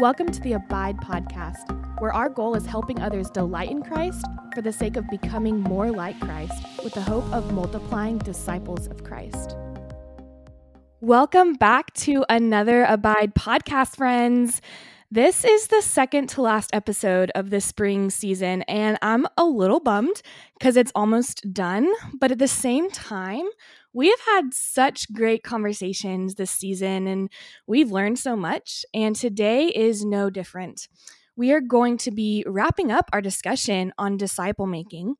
Welcome to the Abide podcast, where our goal is helping others delight in Christ for the sake of becoming more like Christ with the hope of multiplying disciples of Christ. Welcome back to another Abide podcast, friends. This is the second to last episode of the spring season, and I'm a little bummed because it's almost done. But at the same time, we have had such great conversations this season and we've learned so much. And today is no different. We are going to be wrapping up our discussion on disciple making.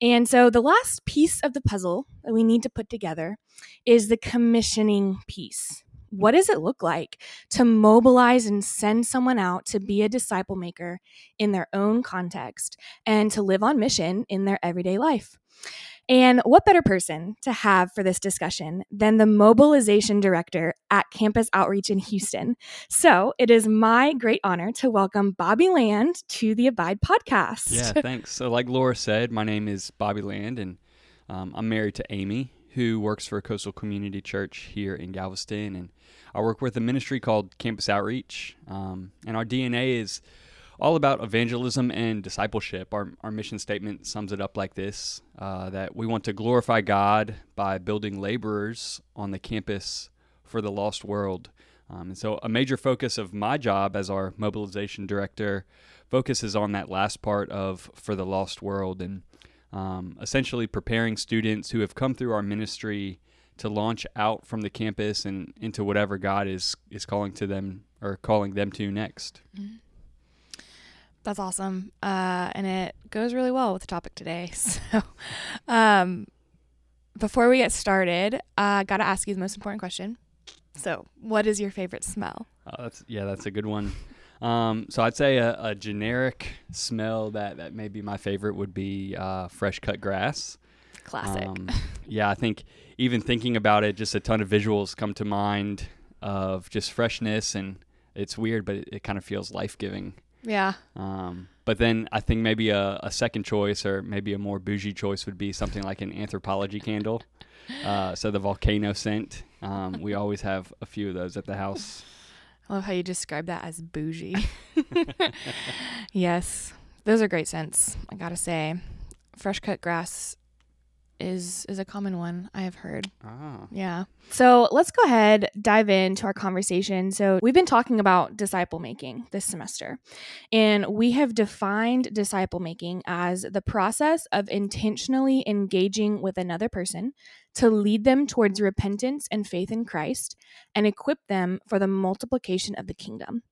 And so, the last piece of the puzzle that we need to put together is the commissioning piece. What does it look like to mobilize and send someone out to be a disciple maker in their own context and to live on mission in their everyday life? And what better person to have for this discussion than the mobilization director at Campus Outreach in Houston? So it is my great honor to welcome Bobby Land to the Abide podcast. Yeah, thanks. So, like Laura said, my name is Bobby Land, and um, I'm married to Amy, who works for a Coastal Community Church here in Galveston. And I work with a ministry called Campus Outreach. Um, and our DNA is all about evangelism and discipleship. Our, our mission statement sums it up like this uh, that we want to glorify God by building laborers on the campus for the lost world. Um, and so, a major focus of my job as our mobilization director focuses on that last part of for the lost world and um, essentially preparing students who have come through our ministry to launch out from the campus and into whatever God is is calling to them or calling them to next. Mm-hmm. That's awesome. Uh, and it goes really well with the topic today. So, um, before we get started, I uh, got to ask you the most important question. So, what is your favorite smell? Oh, that's yeah, that's a good one. Um, so I'd say a, a, generic smell that that may be my favorite would be uh, fresh cut grass. Classic. Um, yeah, I think even thinking about it, just a ton of visuals come to mind of just freshness, and it's weird, but it, it kind of feels life giving. Yeah. Um, but then I think maybe a, a, second choice or maybe a more bougie choice would be something like an Anthropologie candle. Uh, so the volcano scent. Um, we always have a few of those at the house. I love how you describe that as bougie. yes, those are great scents. I gotta say, fresh cut grass is is a common one I have heard. Ah. Yeah. So let's go ahead dive into our conversation. So we've been talking about disciple making this semester, and we have defined disciple making as the process of intentionally engaging with another person to lead them towards repentance and faith in Christ and equip them for the multiplication of the kingdom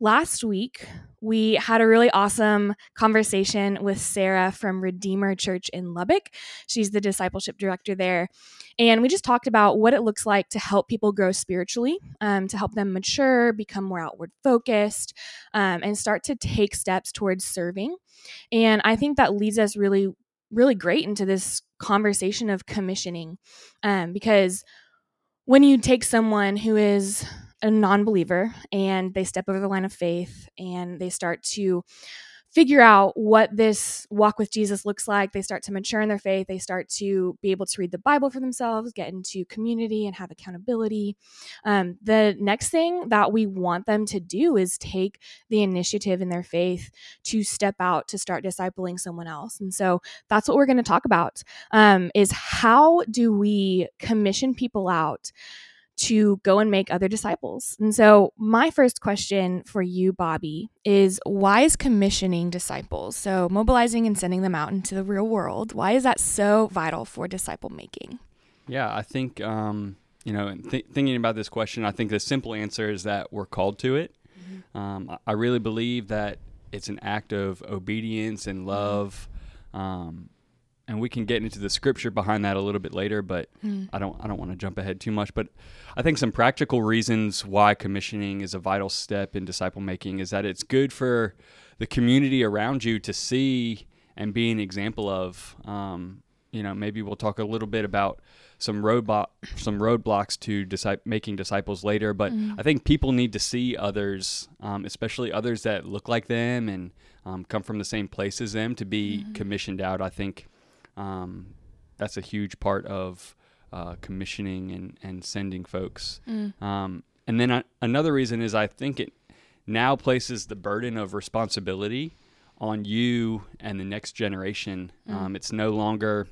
last week we had a really awesome conversation with Sarah from Redeemer Church in Lubbock. She's the discipleship director there. And we just talked about what it looks like to help people grow spiritually, um, to help them mature, become more outward focused, um, and start to take steps towards serving. And I think that leads us really, really great into this conversation of commissioning um, because when you take someone who is a non believer and they step over the line of faith and they start to figure out what this walk with Jesus looks like. They start to mature in their faith. They start to be able to read the Bible for themselves, get into community, and have accountability. Um, the next thing that we want them to do is take the initiative in their faith to step out to start discipling someone else. And so that's what we're going to talk about um, is how do we commission people out to go and make other disciples. And so, my first question for you, Bobby, is why is commissioning disciples, so mobilizing and sending them out into the real world, why is that so vital for disciple making? Yeah, I think, um, you know, th- thinking about this question, I think the simple answer is that we're called to it. Mm-hmm. Um, I really believe that it's an act of obedience and mm-hmm. love. Um, and we can get into the scripture behind that a little bit later but mm. i don't i don't want to jump ahead too much but i think some practical reasons why commissioning is a vital step in disciple making is that it's good for the community around you to see and be an example of um, you know maybe we'll talk a little bit about some roadblock some roadblocks to disi- making disciples later but mm. i think people need to see others um, especially others that look like them and um, come from the same place as them to be mm. commissioned out i think um, that's a huge part of uh, commissioning and, and sending folks. Mm. Um, and then I, another reason is I think it now places the burden of responsibility on you and the next generation. Mm. Um, it's no longer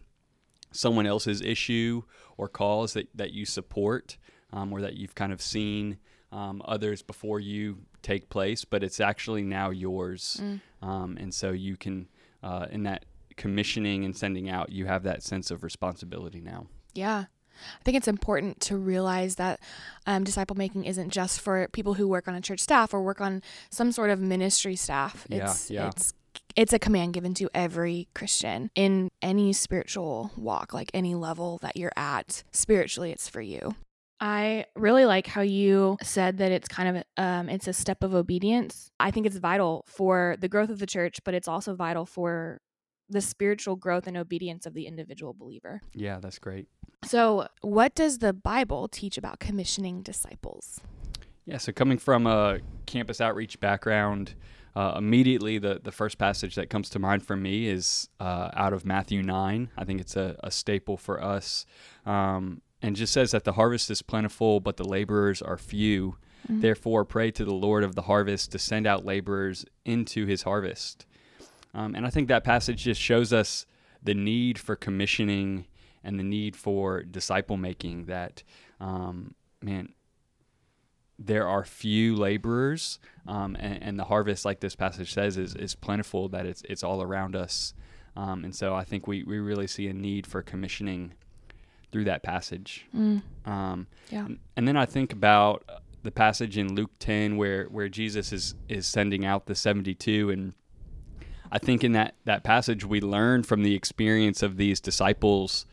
someone else's issue or cause that, that you support um, or that you've kind of seen um, others before you take place, but it's actually now yours. Mm. Um, and so you can, uh, in that commissioning and sending out, you have that sense of responsibility now. Yeah. I think it's important to realize that um, disciple making isn't just for people who work on a church staff or work on some sort of ministry staff. It's, yeah, yeah. It's it's a command given to every Christian in any spiritual walk, like any level that you're at spiritually, it's for you. I really like how you said that it's kind of um, it's a step of obedience. I think it's vital for the growth of the church, but it's also vital for the spiritual growth and obedience of the individual believer. Yeah, that's great. So, what does the Bible teach about commissioning disciples? Yeah, so coming from a campus outreach background, uh, immediately the, the first passage that comes to mind for me is uh, out of Matthew 9. I think it's a, a staple for us. Um, and just says that the harvest is plentiful, but the laborers are few. Mm-hmm. Therefore, pray to the Lord of the harvest to send out laborers into his harvest. Um, and I think that passage just shows us the need for commissioning and the need for disciple making. That, um, man, there are few laborers, um, and, and, the harvest, like this passage says, is, is plentiful. That it's it's all around us, um, and so I think we we really see a need for commissioning through that passage. Mm. Um, yeah, and, and, then I think about the passage in Luke ten where where Jesus is is sending out the seventy two, and I think in that that passage we learn from the experience of these disciples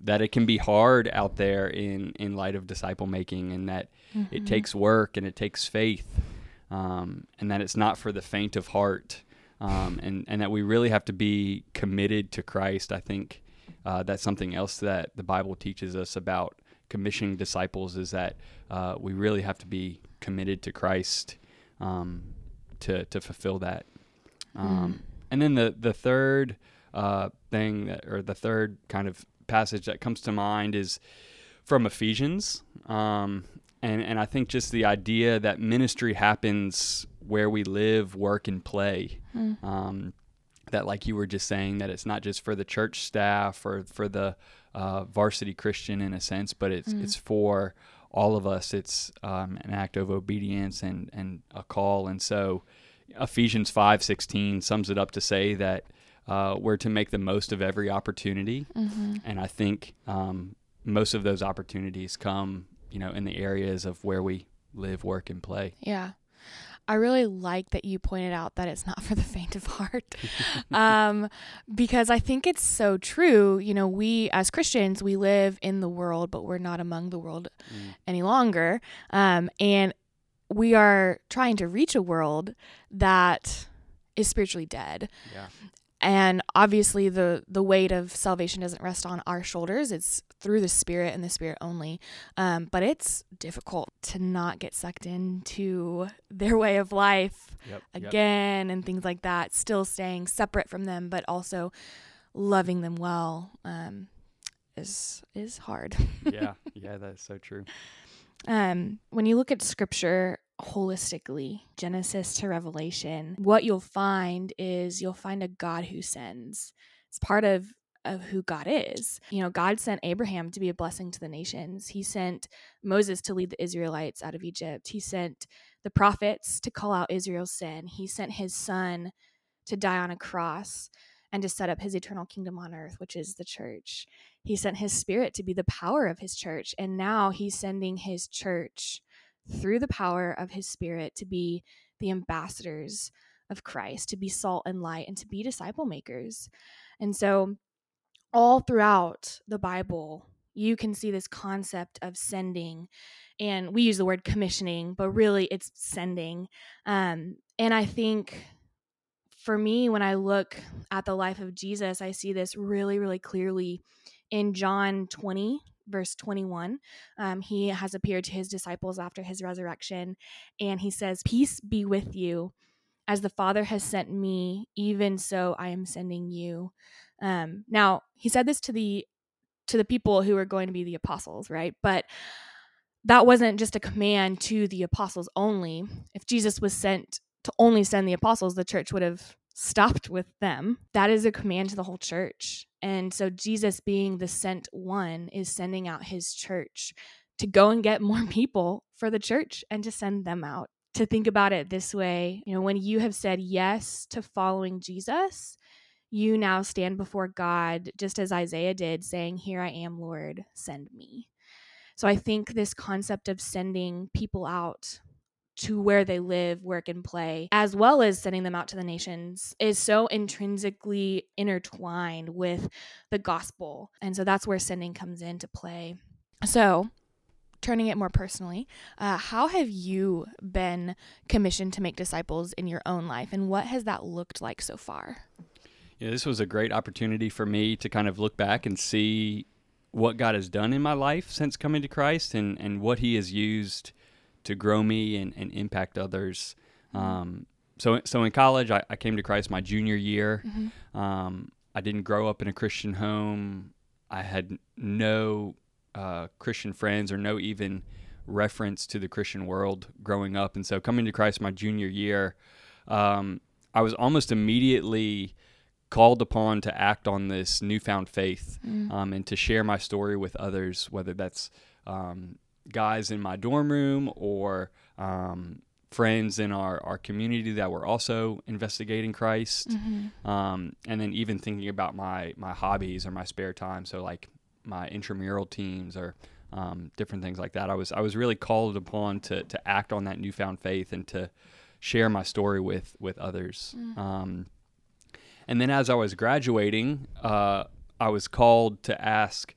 that it can be hard out there in in light of disciple making and that mm-hmm. it takes work and it takes faith um, and that it's not for the faint of heart um, and and that we really have to be committed to Christ I think uh, that's something else that the Bible teaches us about commissioning disciples is that uh, we really have to be committed to Christ um, to to fulfill that mm. And then the the third uh, thing that, or the third kind of passage that comes to mind is from Ephesians. Um, and, and I think just the idea that ministry happens where we live, work, and play. Mm. Um, that, like you were just saying, that it's not just for the church staff or for the uh, varsity Christian in a sense, but it's mm. it's for all of us. It's um, an act of obedience and and a call. And so, Ephesians five sixteen sums it up to say that uh, we're to make the most of every opportunity. Mm-hmm. And I think um, most of those opportunities come, you know, in the areas of where we live, work, and play. Yeah. I really like that you pointed out that it's not for the faint of heart. um, because I think it's so true. You know, we as Christians, we live in the world, but we're not among the world mm. any longer. Um, and we are trying to reach a world that is spiritually dead. Yeah. And obviously the the weight of salvation doesn't rest on our shoulders. It's through the spirit and the spirit only. Um, but it's difficult to not get sucked into their way of life yep, again yep. and things like that still staying separate from them but also loving them well um, is is hard. Yeah yeah that's so true um, when you look at scripture holistically, Genesis to Revelation, what you'll find is you'll find a God who sends. It's part of of who God is. You know, God sent Abraham to be a blessing to the nations. He sent Moses to lead the Israelites out of Egypt. He sent the prophets to call out Israel's sin. He sent his son to die on a cross and to set up his eternal kingdom on earth, which is the church. He sent his spirit to be the power of his church. And now he's sending his church through the power of his spirit to be the ambassadors of Christ, to be salt and light, and to be disciple makers. And so, all throughout the Bible, you can see this concept of sending. And we use the word commissioning, but really it's sending. Um, and I think for me, when I look at the life of Jesus, I see this really, really clearly in John 20, verse 21. Um, he has appeared to his disciples after his resurrection, and he says, Peace be with you. As the Father has sent me, even so I am sending you. Um, now, he said this to the to the people who were going to be the apostles, right? But that wasn't just a command to the apostles only. If Jesus was sent to only send the apostles, the church would have stopped with them. That is a command to the whole church. And so Jesus being the sent one is sending out his church to go and get more people for the church and to send them out. To think about it this way, you know, when you have said yes to following Jesus, you now stand before God just as Isaiah did, saying, Here I am, Lord, send me. So I think this concept of sending people out to where they live, work, and play, as well as sending them out to the nations, is so intrinsically intertwined with the gospel. And so that's where sending comes into play. So, turning it more personally, uh, how have you been commissioned to make disciples in your own life, and what has that looked like so far? Yeah, this was a great opportunity for me to kind of look back and see what God has done in my life since coming to Christ and, and what He has used to grow me and, and impact others. Mm-hmm. Um, so, so in college, I, I, came to Christ my junior year. Mm-hmm. Um, I didn't grow up in a Christian home. I had no uh, Christian friends or no even reference to the Christian world growing up. And so, coming to Christ my junior year, um, I was almost immediately called upon to act on this newfound faith mm. um, and to share my story with others, whether that's um, guys in my dorm room or um, friends in our, our community that were also investigating Christ. Mm-hmm. Um, and then even thinking about my, my hobbies or my spare time. So, like my intramural teams or um, different things like that. I was, I was really called upon to, to act on that newfound faith and to share my story with, with others. Mm. And then as I was graduating, uh, I was called to ask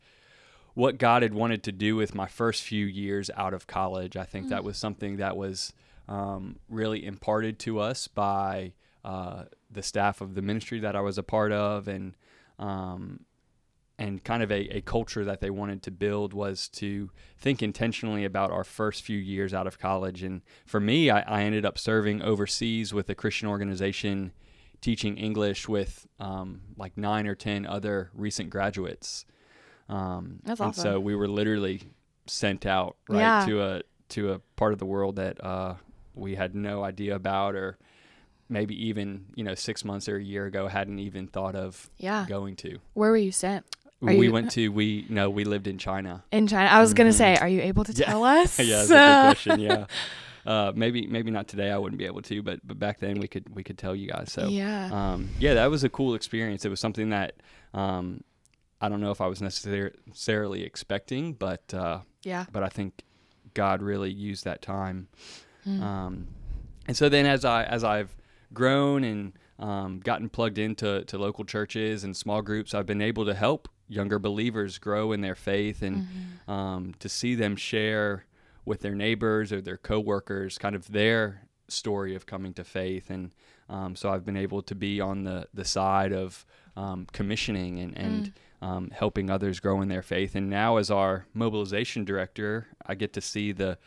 what God had wanted to do with my first few years out of college. I think mm. that was something that was um, really imparted to us by uh, the staff of the ministry that I was a part of, and um, and kind of a, a culture that they wanted to build was to think intentionally about our first few years out of college. And for me, I, I ended up serving overseas with a Christian organization teaching English with um, like nine or ten other recent graduates. Um, That's and awesome. so we were literally sent out right Yeah. to a to a part of the world that uh, we had no idea about, or maybe even you know six months or a year ago hadn't even thought of Yeah. going to. Where were you sent? Are we you- went to we no we lived in China. In China. I was going to Mhm. say, are you able to Yeah. tell us? yeah, that's a good question. Yeah. Uh, maybe maybe not today. I wouldn't be able to, but but back then we could we could tell you guys. So yeah. um, yeah, that was a cool experience. It was something that um, I don't know if I was necessarily expecting, but uh, yeah. but I think God really used that time. Mm. Um, and so then as I as I've grown and um, gotten plugged into to local churches and small groups, I've been able to help younger believers grow in their faith and Mhm. um, to see them share with their neighbors or their coworkers kind of their story of coming to faith and um, so I've been able to be on the the side of um, commissioning and and um, helping others grow in their faith and now as our mobilization director I get to see the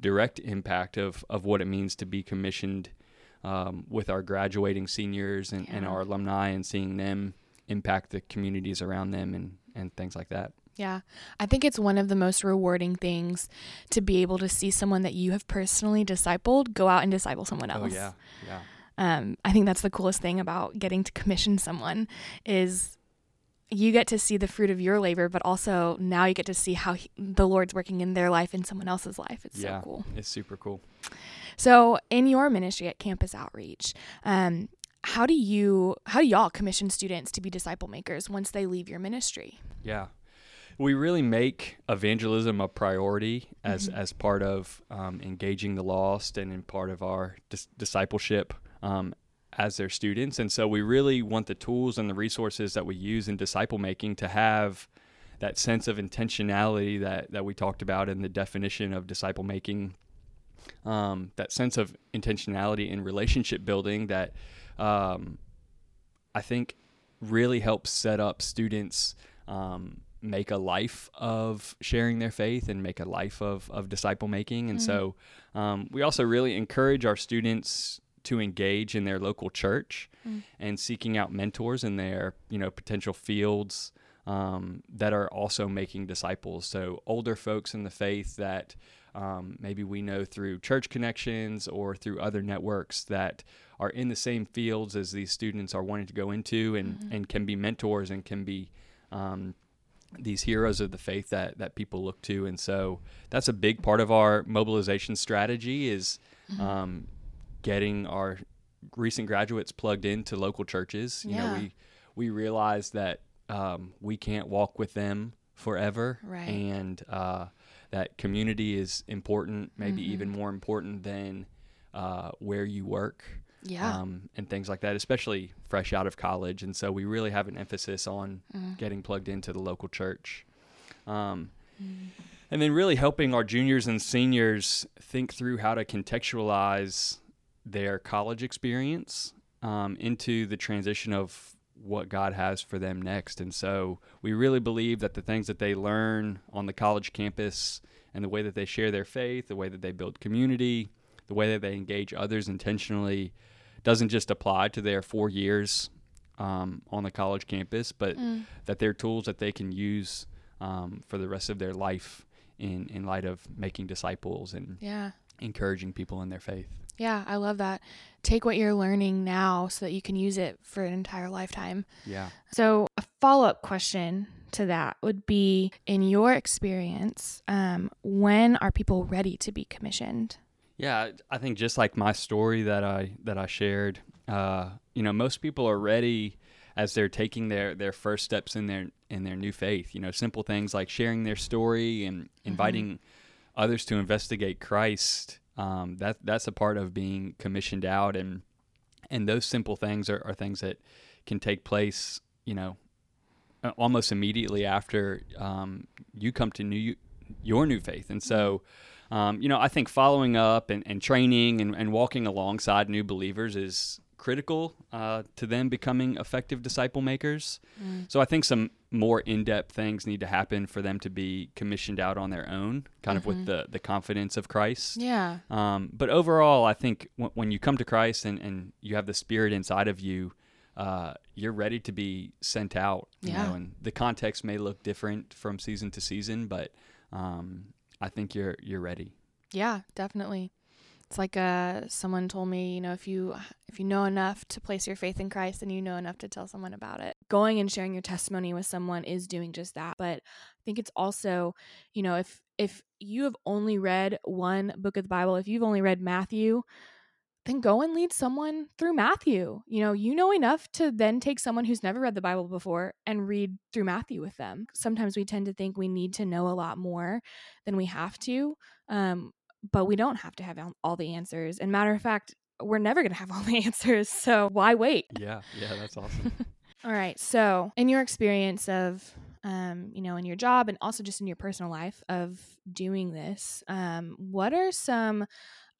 direct impact of of what it means to be commissioned um, with our graduating seniors and, and our alumni and seeing them impact the communities around them and and things like that. Yeah. I think it's one of the most rewarding things to be able to see someone that you have personally discipled go out and disciple someone else. Oh yeah, yeah. Um, I think that's the coolest thing about getting to commission someone is you get to see the fruit of your labor, but also now you get to see how he, the Lord's working in their life in someone else's life. It's Yeah. so cool. It's super cool. So, in your ministry at Campus Outreach, um, how do you how do y'all commission students to be disciple makers once they leave your ministry? Yeah. We really make evangelism a priority as, Mhm. as part of um, engaging the lost and in part of our dis- discipleship um, as their students. And so we really want the tools and the resources that we use in disciple making to have that sense of intentionality that, that we talked about in the definition of disciple making. Um, that sense of intentionality in relationship building that um, I think really helps set up students um, make a life of sharing their faith and make a life of, of disciple making. And Mhm. so um, we also really encourage our students to engage in their local church Mm. and seeking out mentors in their you know potential fields um, that are also making disciples. So older folks in the faith that um, maybe we know through church connections or through other networks that are in the same fields as these students are wanting to go into and, mm-hmm. and can be mentors and can be um, these heroes of the faith that, that people look to. And so that's a big part of our mobilization strategy is mm-hmm. um, getting our recent graduates plugged into local churches. You yeah. know, we, we realize that um, we can't walk with them forever. Right. And, uh, that community is important, maybe mm-hmm. even more important than uh, where you work. Yeah. Um, and things like that, especially fresh out of college. And so we really have an emphasis on mm. getting plugged into the local church. Um, mm. And then really helping our juniors and seniors think through how to contextualize their college experience um, into the transition of what God has for them next. And so we really believe that the things that they learn on the college campus and the way that they share their faith, the way that they build community, the way that they engage others intentionally doesn't just apply to their four years um, on the college campus, but mm. that they're tools that they can use um, for the rest of their life in, in light of making disciples and yeah. Encouraging people in their faith. Yeah, I love that. Take what you're learning now so that you can use it for an entire lifetime. Yeah. So, a follow up question to that would be in your experience, um, when are people ready to be commissioned? Yeah, I think just like my story that I that I shared, uh, you know, most people are ready as they're taking their their first steps in their in their new faith. You know, simple things like sharing their story and mm-hmm. inviting mm-hmm. Others to investigate Christ um, that that's a part of being commissioned out, and and those simple things are, are things that can take place, you know, almost immediately after um, you come to new your new faith, and so. Um, you know, I think following up and, and training and, and walking alongside new believers is critical uh, to them becoming effective disciple makers. Mm. So I think some more in-depth things need to happen for them to be commissioned out on their own, kind mm-hmm. of with mm-hmm. the the confidence of Christ. Yeah. Um, but overall, I think w- when you come to Christ and, and you have the Spirit inside of you, uh, you're ready to be sent out. You yeah. Know, and the context may look different from season to season, but um, I think you're you're ready. Yeah, definitely. It's like uh, someone told me, you know, if you if you know enough to place your faith in Christ, then you know enough to tell someone about it. Going and sharing your testimony with someone is doing just that. But I think it's also, you know, if if you have only read one book of the Bible, if you've only read Matthew, then go and lead someone through Matthew. You know, you know enough to then take someone who's never read the Bible before and read through Matthew with them. Sometimes we tend to think we need to know a lot more than we have to. Um, but we don't have to have all the answers. And matter of fact, we're never going to have all the answers. So why wait? Yeah, yeah, that's awesome. all right. So, in your experience of, um, you know, in your job and also just in your personal life of doing this, um, what are some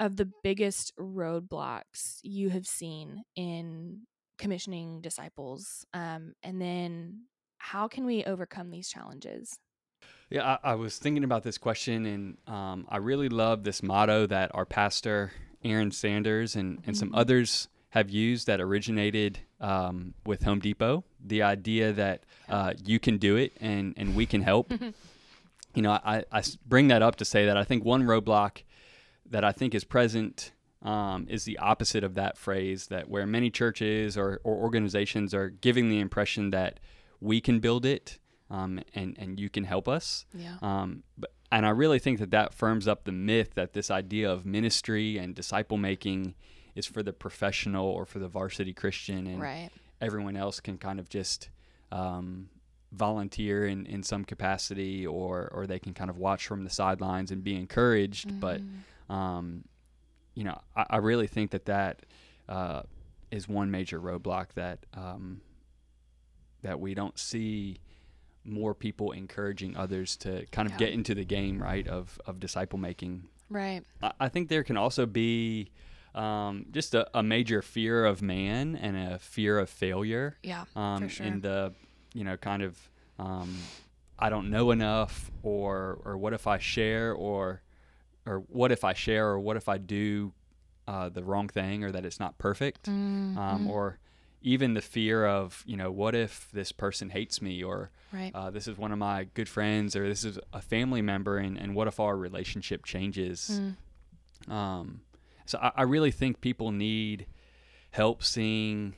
of the biggest roadblocks you have seen in commissioning disciples? Um, and then how can we overcome these challenges? Yeah, I, I, was thinking about this question, and um, I really love this motto that our pastor Aaron Sanders and, and some mm-hmm. others have used that originated um, with Home Depot. The idea that uh, you can do it and and we can help. you know, I, I bring that up to say that I think one roadblock that I think is present um, is the opposite of that phrase. That where many churches or, or organizations are giving the impression that we can build it um, and and you can help us. Yeah. Um, but and I really think that that firms up the myth that this idea of ministry and disciple making is for the professional or for the varsity Christian, and right. everyone else can kind of just um, volunteer in, in some capacity, or or they can kind of watch from the sidelines and be encouraged. Mm-hmm. But um, you know, I, I, really think that that uh, is one major roadblock that um, that we don't see more people encouraging others to kind of yeah. get into the game, right, of, of disciple making. Right. I, I, think there can also be um, just a, a, major fear of man and a fear of failure. Yeah. Um, for sure. And the, you know, kind of, um, I don't know enough, or or what if I share, or or what if I share, or what if I do uh, the wrong thing, or that it's not perfect, um, mm-hmm. or even the fear of you know what if this person hates me or right. uh, this is one of my good friends or this is a family member and, and what if our relationship changes Mm. um, so I, I really think people need help seeing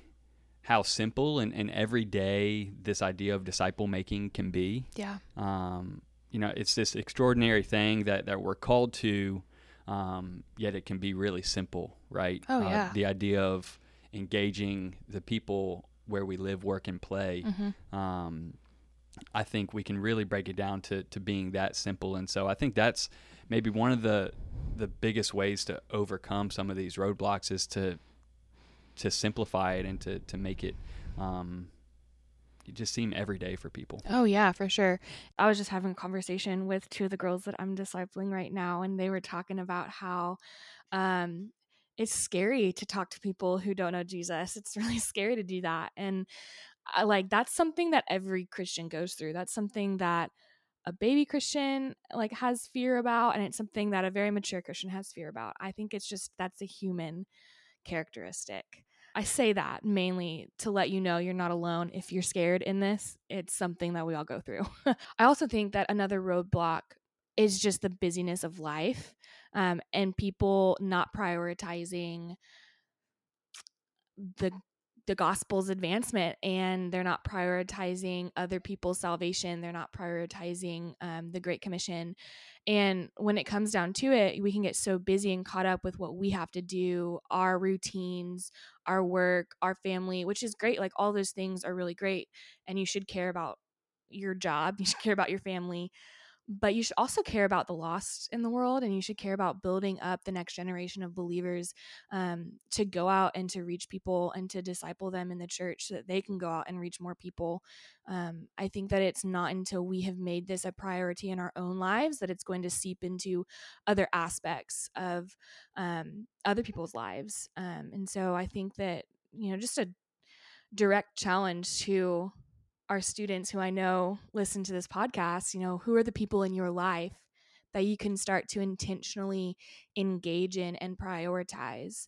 how simple and, and everyday this idea of disciple making can be Yeah. um, you know it's this extraordinary thing that, that we're called to um, yet it can be really simple right Oh, Uh, yeah. the idea of engaging the people where we live work and play Mm-hmm. um, I think we can really break it down to, to being that simple. And so I think that's maybe one of the the biggest ways to overcome some of these roadblocks is to to simplify it and to, to make it um, just seem everyday for people. Oh yeah, for sure. I was just having a conversation with two of the girls that I'm discipling right now, and they were talking about how um, it's scary to talk to people who don't know Jesus. It's really scary to do that, and I, like that's something that every Christian goes through. That's something that a baby Christian like has fear about, and it's something that a very mature Christian has fear about. I think it's just that's a human characteristic. I say that mainly to let you know you're not alone if you're scared in this. It's something that we all go through. I also think that another roadblock is just the busyness of life um, and people not prioritizing the the gospel's advancement and they're not prioritizing other people's salvation they're not prioritizing um, the great commission and when it comes down to it we can get so busy and caught up with what we have to do our routines our work our family which is great like all those things are really great and you should care about your job you should care about your family but you should also care about the lost in the world and you should care about building up the next generation of believers um, to go out and to reach people and to disciple them in the church so that they can go out and reach more people. Um, i think that it's not until we have made this a priority in our own lives that it's going to seep into other aspects of um, other people's lives. Um, and so i think that you know just a direct challenge to our students who I know listen to this podcast, you know, who are the people in your life that you can start to intentionally engage in and prioritize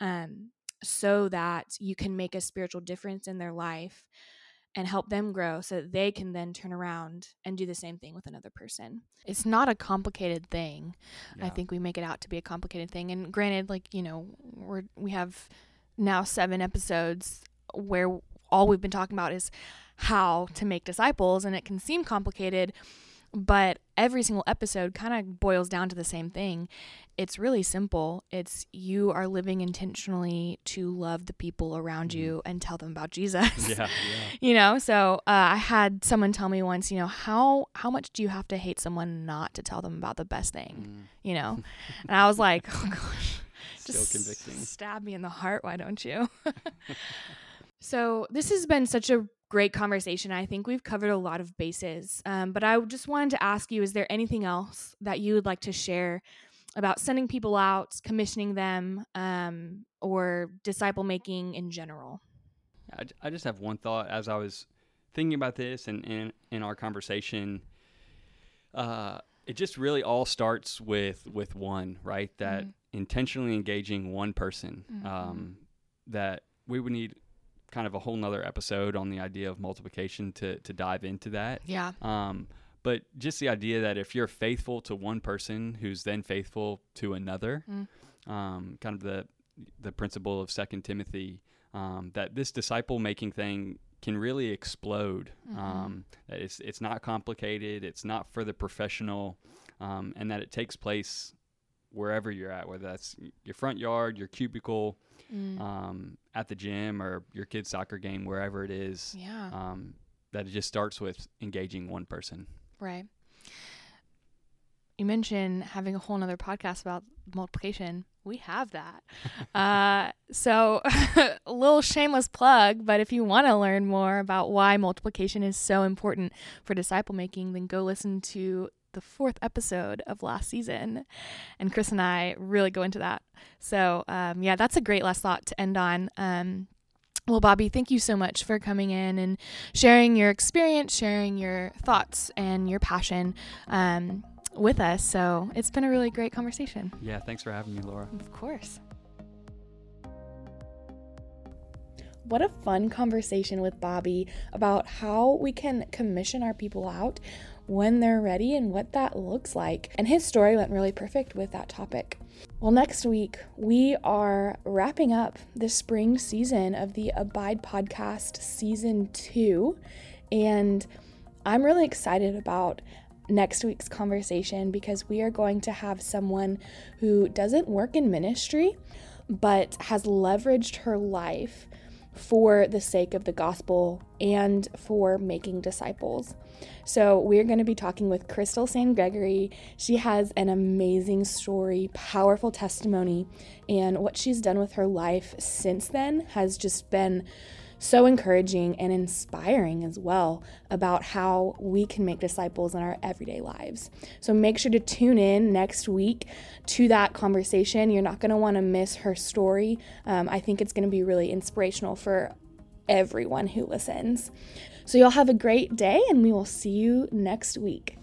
um, so that you can make a spiritual difference in their life and help them grow so that they can then turn around and do the same thing with another person. It's not a complicated thing. I think we make it out to be a complicated thing. And granted, like, you know, we're we have now seven episodes where all we've been talking about is how to make disciples and it can seem complicated, but every single episode kind of boils down to the same thing. It's really simple. It's you are living intentionally to love the people around Mhm. you and tell them about Jesus Yeah, yeah. you know so uh, i had someone tell me once you know how how much do you have to hate someone not to tell them about the best thing Mm. you know and i was like oh gosh Still just convicting. stab me in the heart why don't you so this has been such a great conversation i think we've covered a lot of bases um, but i just wanted to ask you is there anything else that you would like to share about sending people out commissioning them um, or disciple making in general I just have one thought as I was thinking about this and in, in our conversation. Uh, it just really all starts with with one, right? That Mhm. intentionally engaging one person. Mhm. Um, that we would need kind of a whole nother episode on the idea of multiplication to to dive into that. yeah Um, but just the idea that if you're faithful to one person who's then faithful to another, Mm. um, kind of the the principle of Second Timothy, um, that this disciple making thing can really explode. Mhm. Um, it's it's not complicated. It's not for the professional, um, and that it takes place wherever you're at, whether that's your front yard, your cubicle, Mm. um, at the gym, or your kid's soccer game, wherever it is. yeah Um, that it just starts with engaging one person. Right. You mentioned having a whole nother podcast about multiplication. We have that. uh, so, a little shameless plug, but if you want to learn more about why multiplication is so important for disciple making, then go listen to the fourth episode of last season. And Chris and I really go into that. So, um, yeah, that's a great last thought to end on. Um, well, Bobby, thank you so much for coming in and sharing your experience, sharing your thoughts and your passion um, with us. So it's been a really great conversation. Yeah, thanks for having me, Laura. Of course. what a fun conversation with Bobby about how we can commission our people out when they're ready and what that looks like. And his story went really perfect with that topic. Well, next week, we are wrapping up the spring season of the Abide podcast, season two. And I'm really excited about next week's conversation because we are going to have someone who doesn't work in ministry but has leveraged her life for the sake of the gospel and for making disciples. So, we're going to be talking with Crystal San Gregory. She has an amazing story, powerful testimony, and what she's done with her life since then has just been so encouraging and inspiring as well about how we can make disciples in our everyday lives. So make sure to tune in next week to that conversation. You're not going to want to miss her story. Um, I think it's going to be really inspirational for everyone who listens. So, y'all have a great day, and we will see you next week.